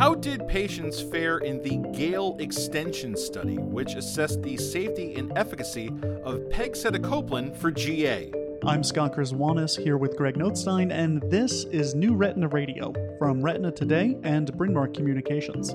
How did patients fare in the GALE extension study, which assessed the safety and efficacy of pegcetacoplan for GA? I'm Scott Krzywonos here with Greg Notestein, and this is New Retina Radio from Retina Today and Bryn Mawr Communications.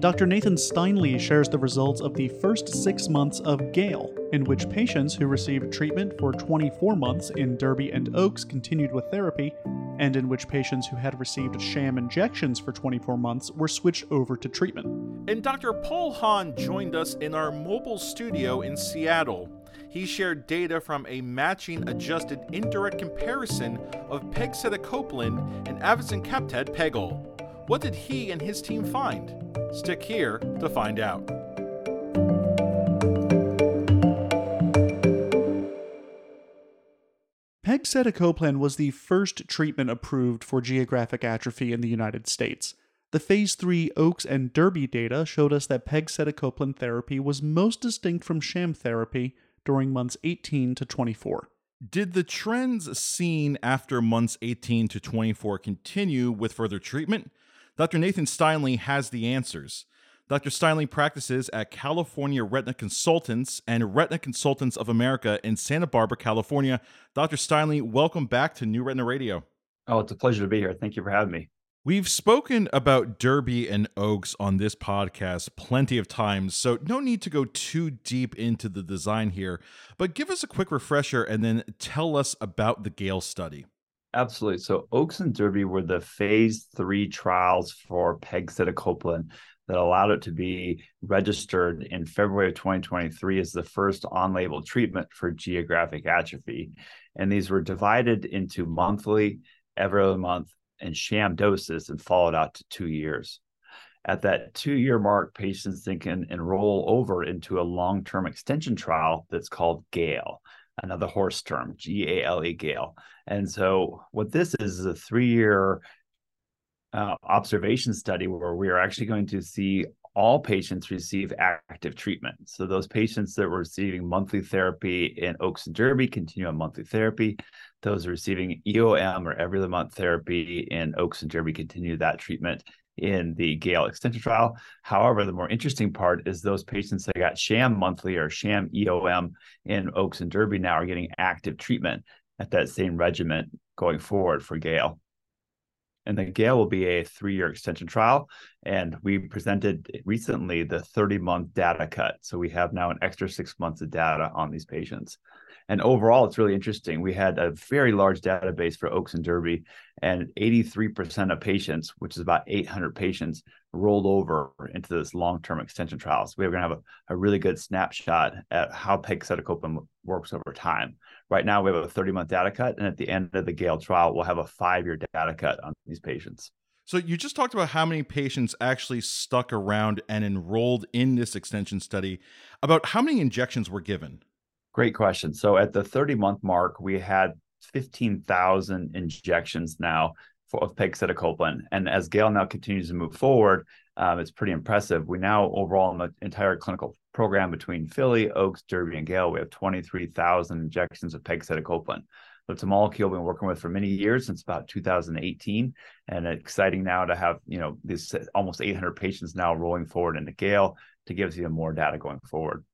Dr. Nathan Steinle shares the results of the first six months of GALE, in which patients who received treatment for 24 months in Derby and Oaks continued with therapy, and in which patients who had received sham injections for 24 months were switched over to treatment. And Dr. Paul Hahn joined us in our mobile studio in Seattle. He shared data from a matching adjusted indirect comparison of pegcetacoplan and avacincaptad pegol. What did he and his team find? Stick here to find out. Pegcetacoplan was the first treatment approved for geographic atrophy in the United States. The phase 3 Oaks and Derby data showed us that pegcetacoplan therapy was most distinct from sham therapy during months 18 to 24. Did the trends seen after months 18 to 24 continue with further treatment? Dr. Nathan Steinle has the answers. Dr. Steinle practices at California Retina Consultants and Retina Consultants of America in Santa Barbara, California. Dr. Steinle, welcome back to New Retina Radio. Oh, it's a pleasure to be here. Thank you for having me. We've spoken about Derby and Oaks on this podcast plenty of times, so no need to go too deep into the design here, but give us a quick refresher and then tell us about the Gale study. Absolutely. So Oaks and Derby were the phase three trials for pegcetacoplan that allowed it to be registered in February of 2023 as the first on-label treatment for geographic atrophy. And these were divided into monthly, every other month, and sham doses and followed out to two years. At that two-year mark, patients then can enroll over into a long-term extension trial that's called GALE another horse term, G A L E Gale. And so, what this is is a three year uh, observation study where we are actually going to see all patients receive active treatment. So, those patients that were receiving monthly therapy in Oaks and Derby continue on monthly therapy. Those receiving EOM or every other month therapy in Oaks and Derby continue that treatment in the Gale extension trial. However, the more interesting part is those patients that got sham monthly or sham EOM in Oaks and Derby now are getting active treatment at that same regimen going forward for Gale. And then Gale will be a three year extension trial. And we presented recently the 30 month data cut. So we have now an extra six months of data on these patients. And overall, it's really interesting. We had a very large database for Oaks and Derby, and 83% of patients, which is about 800 patients, rolled over into this long-term extension trial. So we're going to have a, a really good snapshot at how pegcetacoplan works over time. Right now, we have a 30-month data cut, and at the end of the Gale trial, we'll have a five-year data cut on these patients. So you just talked about how many patients actually stuck around and enrolled in this extension study. About how many injections were given? Great question. So at the 30 month mark, we had 15,000 injections now for, of pegcetacoplan. And as Gale now continues to move forward, um, it's pretty impressive. We now, overall, in the entire clinical program between FILLY, Oaks, Derby, and Gale, we have 23,000 injections of pegcetacoplan. So it's a molecule we've been working with for many years, since about 2018. And it's exciting now to have, you know, these almost 800 patients now rolling forward into Gale to give us even more data going forward.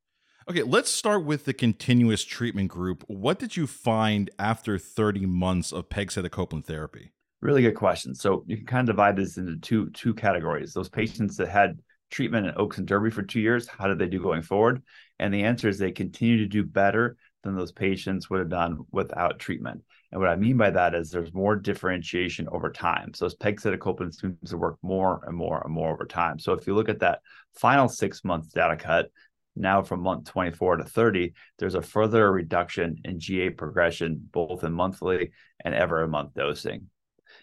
Okay, let's start with the continuous treatment group. What did you find after 30 months of pegcetacoplan therapy? Really good question. So you can kind of divide this into two two categories. Those patients that had treatment in Oaks and Derby for two years, how did they do going forward? And the answer is they continue to do better than those patients would have done without treatment. And what I mean by that is there's more differentiation over time. So as pegcetacoplan seems to work more and more and more over time. So if you look at that final six months data cut, now from month 24 to 30, there's a further reduction in GA progression, both in monthly and ever a month dosing.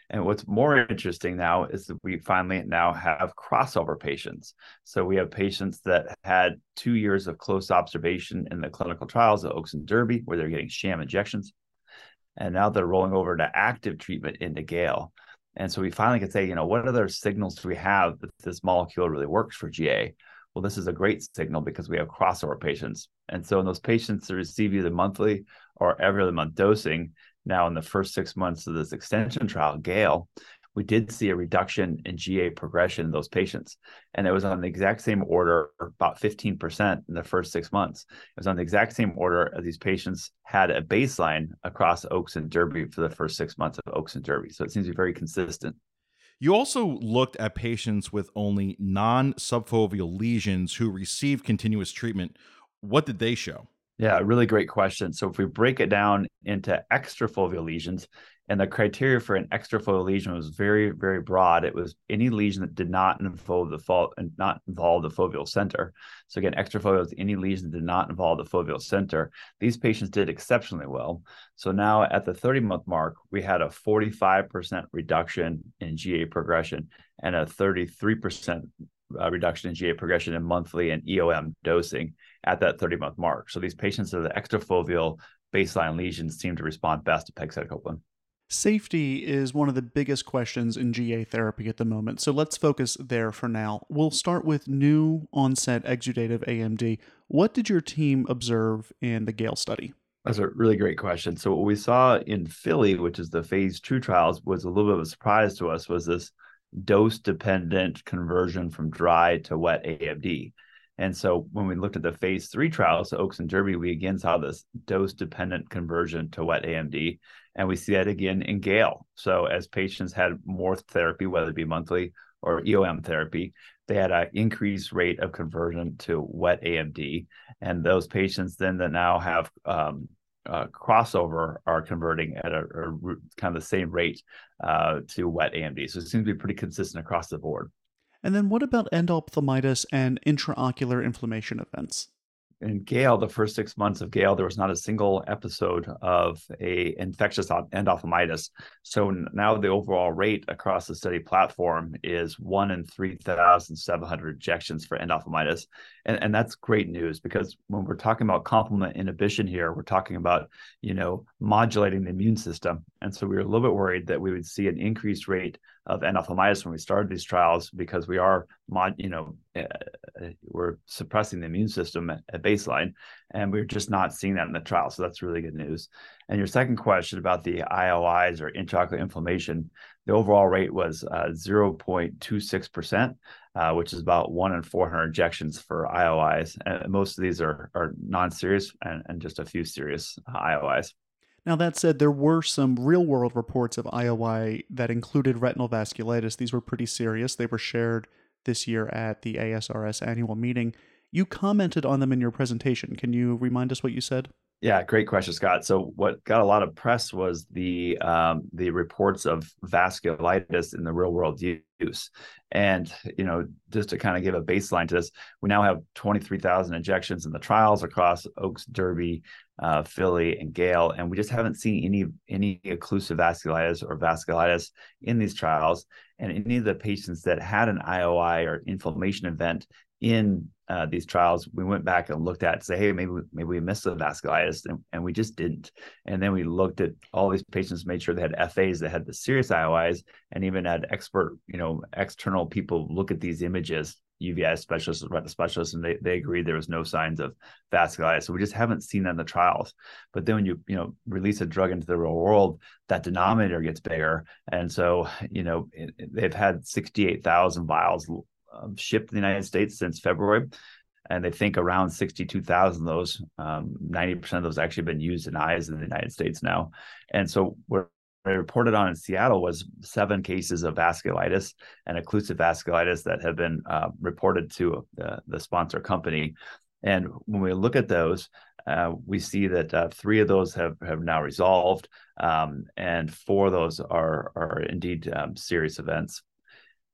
And what's more interesting now is that we finally now have crossover patients. So we have patients that had two years of close observation in the clinical trials of Oaks and Derby, where they're getting sham injections. And now they're rolling over to active treatment into Gale. And so we finally can say, you know, what other signals do we have that this molecule really works for GA? well, this is a great signal because we have crossover patients. And so in those patients that receive either monthly or every other month dosing, Now, in the first six months of this extension trial, GALE, we did see a reduction in GA progression in those patients. And it was on the exact same order, about 15% in the first six months. It was on the exact same order as these patients had a baseline across OAKS and Derby for the first six months of OAKS and Derby. So it seems to be very consistent. You also looked at patients with only non subfoveal lesions who received continuous treatment. What did they show? Yeah, really great question. So if we break it down into extrafoveal lesions, and the criteria for an extrafoveal lesion was very, very broad. It was any lesion that did not involve the fault and not involve the foveal center. So again, extrafoveal is any lesion that did not involve the foveal center. These patients did exceptionally well. So now at the 30 month mark, we had a 45% reduction in GA progression and a 33% uh, reduction in GA progression in monthly and EOM dosing at that 30 month mark. So these patients with the extrafoveal baseline lesions seem to respond best to pegcetacoplan. Safety is one of the biggest questions in GA therapy at the moment, so let's focus there for now. We'll start with new onset exudative AMD. What did your team observe in the GALE study? That's a really great question. So what we saw in FILLY, which is the phase two trials, was a little bit of a surprise to us. Was this dose dependent conversion from dry to wet AMD? And so when we looked at the phase three trials, OAKS and Derby, we again saw this dose dependent conversion to wet AMD. And we see that again in GALE. So as patients had more therapy, whether it be monthly or EOM therapy, they had an increased rate of conversion to wet AMD. And those patients then that now have um, uh, crossover are converting at a, a, kind of the same rate uh, to wet AMD. So it seems to be pretty consistent across the board. And then what about endophthalmitis and intraocular inflammation events? In Gale, the first six months of Gale, there was not a single episode of a infectious endophthalmitis. So now the overall rate across the study platform is one in 3,700 injections for endophthalmitis. And, and that's great news because when we're talking about complement inhibition here, we're talking about, you know, modulating the immune system. And so we were a little bit worried that we would see an increased rate of endophthalmitis when we started these trials because we are, you know, uh, we're suppressing the immune system at, baseline, and we're just not seeing that in the trial. So that's really good news. And your second question about the IOIs or intraocular inflammation, the overall rate was uh, 0.26 percent. Uh, which is about one in 400 injections for IOIs. And most of these are, are non serious and, and just a few serious uh, IOIs. Now, that said, there were some real world reports of IOI that included retinal vasculitis. These were pretty serious. They were shared this year at the ASRS annual meeting. You commented on them in your presentation. Can you remind us what you said? Yeah, great question, Scott. So, what got a lot of press was the um, the reports of vasculitis in the real world use, and you know, just to kind of give a baseline to this, we now have twenty three thousand injections in the trials across OAKS, Derby, uh, FILLY, and Gale, and we just haven't seen any any occlusive vasculitis or vasculitis in these trials. And any of the patients that had an IOI or inflammation event in uh, these trials, we went back and looked at, say, hey, maybe maybe we missed the vasculitis, and, and we just didn't. And then we looked at all these patients, made sure they had FAs that had the serious IOIs, and even had expert, you know, external people look at these images, UVI specialists, retina specialists, and they they agreed there was no signs of vasculitis. So we just haven't seen that in the trials. But then when you you know release a drug into the real world, that denominator gets bigger, and so you know it, they've had sixty eight thousand vials um, shipped in the United States since February. And they think around 62,000 of those, um, 90% of those actually been used in eyes in the United States now. And so I reported on in Seattle was seven cases of vasculitis and occlusive vasculitis that have been uh, reported to the, the sponsor company. And when we look at those, uh, we see that uh, three of those have, have now resolved, um, and four of those are, are indeed um, serious events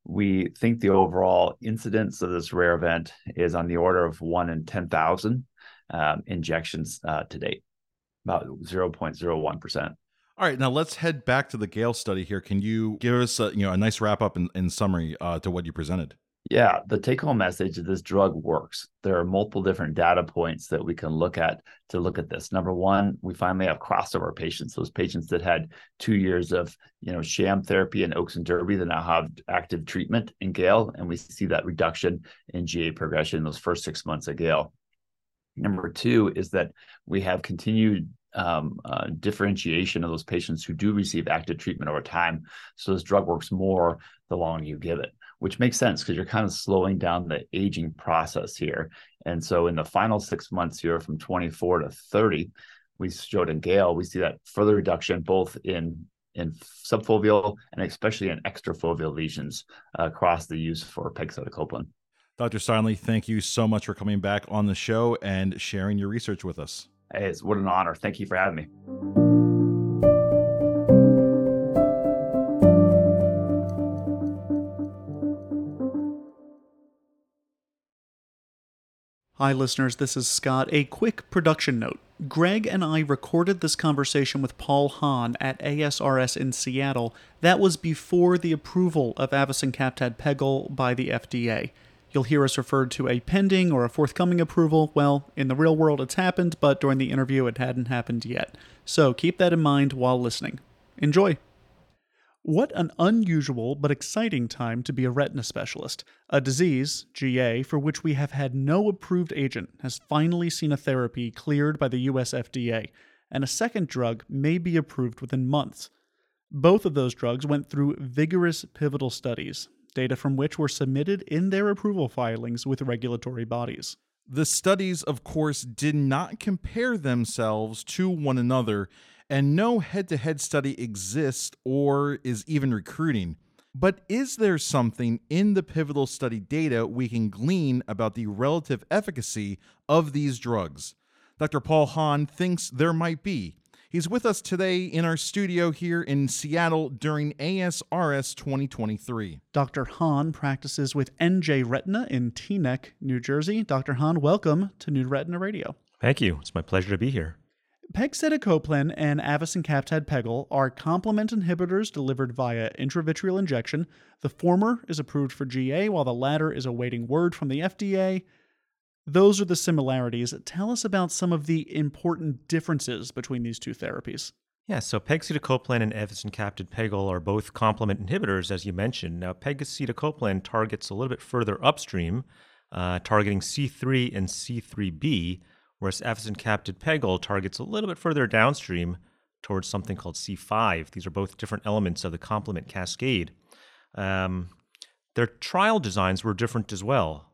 we think the overall incidence of this rare event is on the order of one in 10,000 um, injections uh, to date, about 0.01%. All right, now let's head back to the Gale study here. Can you give us a, you know a nice wrap up in, in summary uh, to what you presented? Yeah, the take home message is this drug works. There are multiple different data points that we can look at to look at this. Number one, we finally have crossover patients, those patients that had two years of you know sham therapy in OAKS and Derby that now have active treatment in Gale, and we see that reduction in GA progression in those first six months of Gale. Number two is that we have continued um, uh, differentiation of those patients who do receive active treatment over time. So this drug works more the longer you give it, which makes sense because you're kind of slowing down the aging process here. And so in the final six months here from 24 to 30, we showed in Gale, we see that further reduction both in in subfoveal and especially in extrafoveal lesions uh, across the use for pegcetacoplan. Dr. Steinle, thank you so much for coming back on the show and sharing your research with us. It's what an honor. Thank you for having me. Hi, listeners. This is Scott. A quick production note. Greg and I recorded this conversation with Paul Hahn at ASRS in Seattle. That was before the approval of avacincaptad pegol by the FDA. You'll hear us referred to a pending or a forthcoming approval. Well, in the real world, it's happened, but during the interview, it hadn't happened yet. So keep that in mind while listening. Enjoy! What an unusual but exciting time to be a retina specialist. A disease, GA, for which we have had no approved agent, has finally seen a therapy cleared by the US FDA, and a second drug may be approved within months. Both of those drugs went through vigorous pivotal studies, data from which were submitted in their approval filings with regulatory bodies. The studies, of course, did not compare themselves to one another, and no head to head study exists or is even recruiting. But is there something in the pivotal study data we can glean about the relative efficacy of these drugs? Dr. Paul Hahn thinks there might be. He's with us today in our studio here in Seattle during ASRS 2023. Dr. Hahn practices with NJ Retina in Teaneck, New Jersey. Dr. Hahn, welcome to New Retina Radio. Thank you. It's my pleasure to be here. Pegcetacoplan and avacincaptad pegol are complement inhibitors delivered via intravitreal injection. The former is approved for GA, while the latter is awaiting word from the FDA. Those are the similarities. Tell us about some of the important differences between these two therapies. Yeah, so pegcetacoplan and avacincaptad pegol are both complement inhibitors, as you mentioned. Now, pegcetacoplan targets a little bit further upstream, uh, targeting C3 and C3b, whereas avacincaptad pegol targets a little bit further downstream towards something called C5. These are both different elements of the complement cascade. Um, their trial designs were different as well.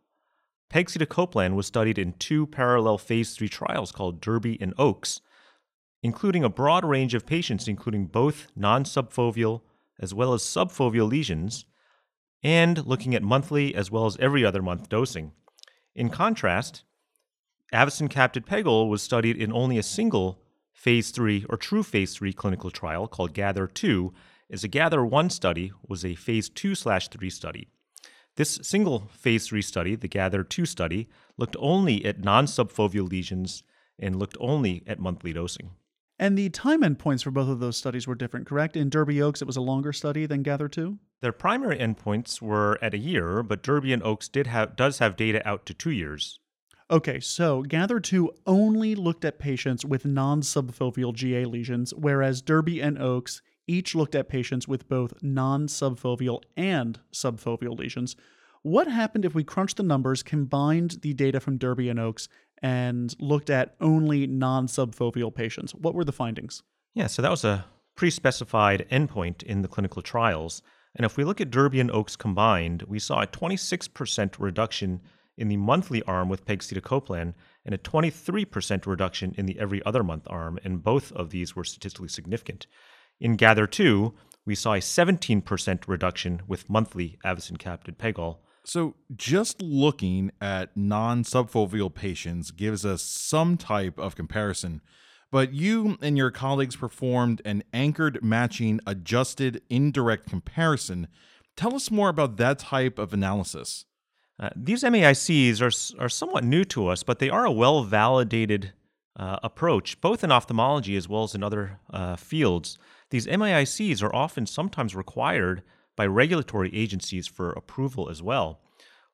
Pegcetacoplan was studied in two parallel phase 3 trials called Derby and Oaks, including a broad range of patients, including both non subfoveal as well as subfoveal lesions, and looking at monthly as well as every other month dosing. In contrast, avacincaptad pegol was studied in only a single phase 3 or true phase 3 clinical trial called Gather 2, as a Gather 1 study was a phase 2 3 study. This single phase 3 study, the Gather 2 study, looked only at non subfoveal lesions and looked only at monthly dosing. And the time endpoints for both of those studies were different, correct? In Derby Oaks, it was a longer study than Gather 2? Their primary endpoints were at a year, but Derby and Oaks did have does have data out to 2 years. Okay, so Gather 2 only looked at patients with non subfoveal GA lesions, whereas Derby and Oaks each looked at patients with both non subfoveal and subfoveal lesions. What happened if we crunched the numbers, combined the data from Derby and Oaks, and looked at only non subfoveal patients? What were the findings? Yeah, so that was a pre specified endpoint in the clinical trials. And if we look at Derby and Oaks combined, we saw a 26% reduction in the monthly arm with pegcetacoplan and a 23% reduction in the every other month arm, and both of these were statistically significant. In Gather 2, we saw a 17% reduction with monthly avacincaptad pegol. So, just looking at non subfoveal patients gives us some type of comparison, but you and your colleagues performed an anchored matching adjusted indirect comparison. Tell us more about that type of analysis. Uh, these MAICs are, are somewhat new to us, but they are a well validated uh, approach, both in ophthalmology as well as in other uh, fields. These MAICs are often sometimes required by regulatory agencies for approval as well.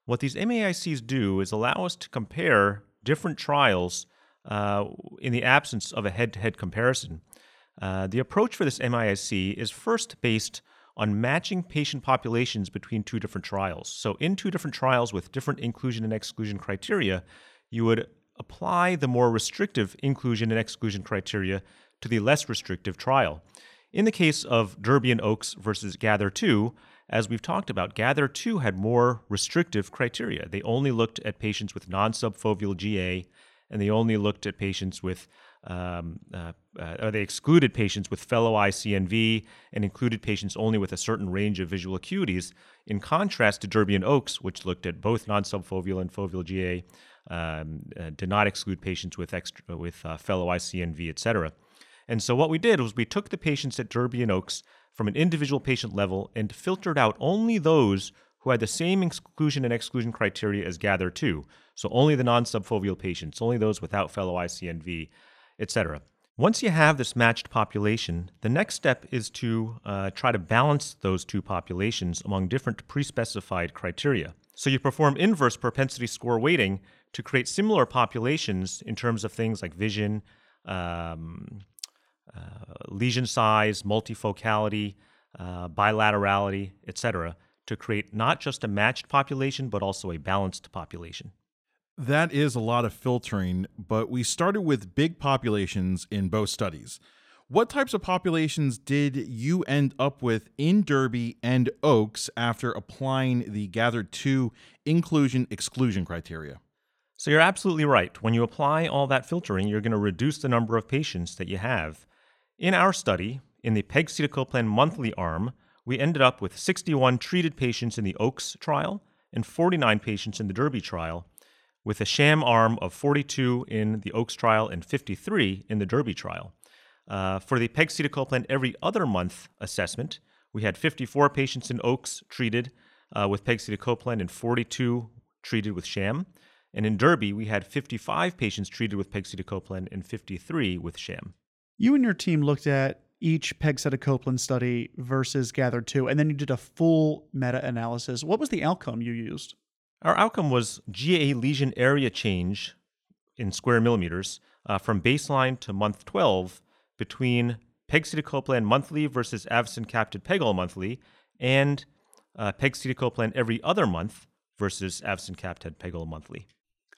What these MAICs do is allow us to compare different trials uh, in the absence of a head to head comparison. Uh, the approach for this MAIC is first based on matching patient populations between two different trials. So, in two different trials with different inclusion and exclusion criteria, you would apply the more restrictive inclusion and exclusion criteria to the less restrictive trial. In the case of Derby and Oaks versus Gather 2, as we've talked about, Gather 2 had more restrictive criteria. They only looked at patients with non subfoveal GA, and they only looked at patients with, um, uh, uh, or they excluded patients with fellow eye CNV and included patients only with a certain range of visual acuities, in contrast to Derby and Oaks, which looked at both non subfoveal and foveal GA, um, uh, did not exclude patients with, extra, with uh, fellow ICNV, CNV, et cetera. And so what we did was we took the patients at Derby and Oaks from an individual patient level and filtered out only those who had the same exclusion and exclusion criteria as Gather 2. So only the non-subfoveal patients, only those without fellow eye CNV, etc. Once you have this matched population, the next step is to uh, try to balance those two populations among different pre-specified criteria. So you perform inverse propensity score weighting to create similar populations in terms of things like vision, um, lesion size, multifocality, uh, bilaterality, etc., to create not just a matched population, but also a balanced population. That is a lot of filtering, but we started with big populations in both studies. What types of populations did you end up with in Derby and Oaks after applying the Gather 2 inclusion exclusion criteria? So you're absolutely right. When you apply all that filtering, you're going to reduce the number of patients that you have. In our study, in the pegcetacoplan monthly arm, we ended up with 61 treated patients in the Oaks trial and 49 patients in the Derby trial, with a sham arm of 42 in the Oaks trial and 53 in the Derby trial. Uh, for the pegcetacoplan every other month assessment, we had 54 patients in Oaks treated uh, with pegcetacoplan and 42 treated with sham. And in Derby, we had 55 patients treated with pegcetacoplan and 53 with sham. You and your team looked at each pegcetacoplan study versus Gather 2, and then you did a full meta analysis. What was the outcome you used? Our outcome was GA lesion area change in square millimeters uh, from baseline to month 12 between pegcetacoplan monthly versus avacincaptad pegol monthly and uh, pegcetacoplan every other month versus avacincaptad pegol monthly.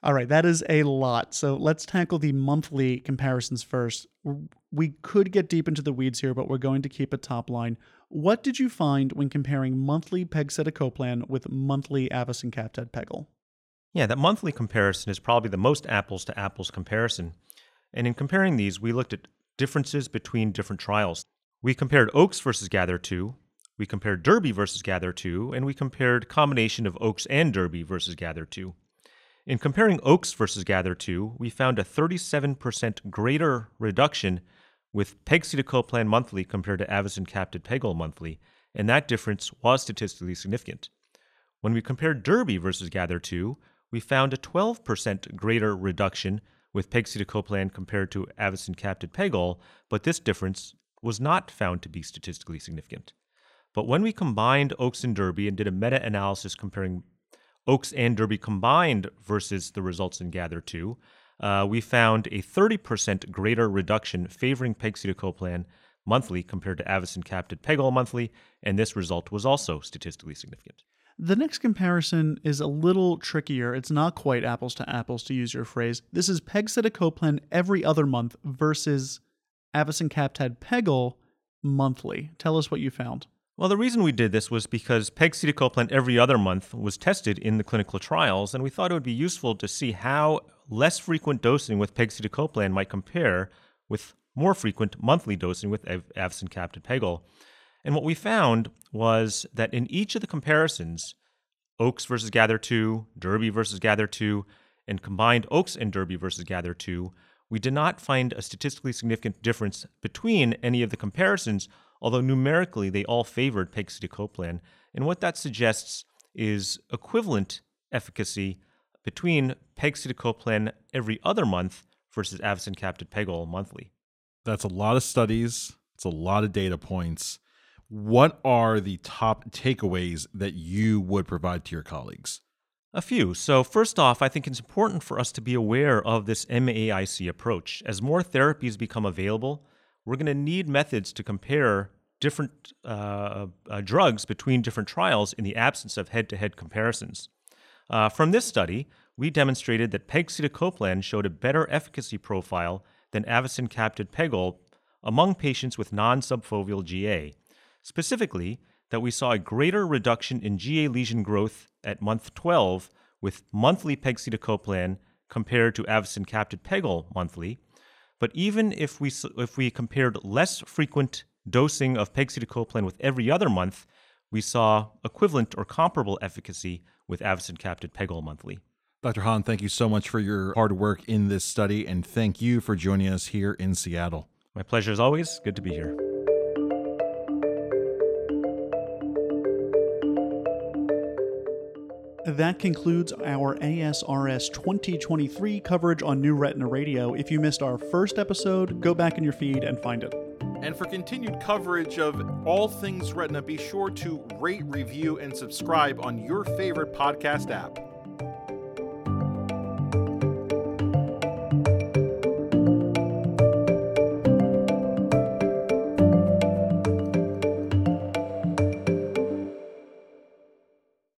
All right, that is a lot. So let's tackle the monthly comparisons first. We could get deep into the weeds here, but we're going to keep it top line. What did you find when comparing monthly pegcetacoplan with monthly Avis and avacincaptad pegol? Yeah, that monthly comparison is probably the most apples to apples comparison. And in comparing these, we looked at differences between different trials. We compared Oaks versus Gather 2, we compared Derby versus Gather 2, and we compared combination of Oaks and Derby versus Gather 2. In comparing Oaks versus Gather 2, we found a 37% greater reduction with pegcetacoplan monthly compared to avacincaptad pegol monthly, and that difference was statistically significant. When we compared Derby versus Gather 2, we found a 12% greater reduction with pegcetacoplan compared to avacincaptad pegol, but this difference was not found to be statistically significant. But when we combined Oaks and Derby and did a meta analysis comparing Oaks and Derby combined versus the results in Gather 2, uh, we found a 30% greater reduction favoring pegcetacoplan monthly compared to avacincaptad pegol monthly, and this result was also statistically significant. The next comparison is a little trickier. It's not quite apples to apples, to use your phrase. This is pegcetacoplan every other month versus avacincaptad pegol monthly. Tell us what you found. Well, the reason we did this was because pegcetacoplan every other month was tested in the clinical trials, and we thought it would be useful to see how less frequent dosing with pegcetacoplan might compare with more frequent monthly dosing with av- pegol. And what we found was that in each of the comparisons, Oaks versus Gather 2, Derby versus Gather 2, and combined Oaks and Derby versus Gather 2, we did not find a statistically significant difference between any of the comparisons although numerically they all favored pegcetacoplan. And what that suggests is equivalent efficacy between pegcetacoplan every other month versus avacincaptad pegol monthly. That's a lot of studies. It's a lot of data points. What are the top takeaways that you would provide to your colleagues? A few. So, first off, I think it's important for us to be aware of this MAIC approach. As more therapies become available, we're going to need methods to compare different uh, uh, drugs between different trials in the absence of head to head comparisons. Uh, from this study, we demonstrated that pegcetacoplan showed a better efficacy profile than avacincaptad pegol among patients with non-subfoveal GA. Specifically, that we saw a greater reduction in GA lesion growth at month 12 with monthly pegcetacoplan compared to avacincaptad pegol monthly. But even if we if we compared less frequent dosing of pegcetacoplan with every other month, we saw equivalent or comparable efficacy with avacincaptad pegol monthly. Dr. Hahn, thank you so much for your hard work in this study, and thank you for joining us here in Seattle. My pleasure as always. Good to be here. That concludes our ASRS 2023 coverage on New Retina Radio. If you missed our first episode, go back in your feed and find it. And for continued coverage of all things retina, be sure to rate, review, and subscribe on your favorite podcast app.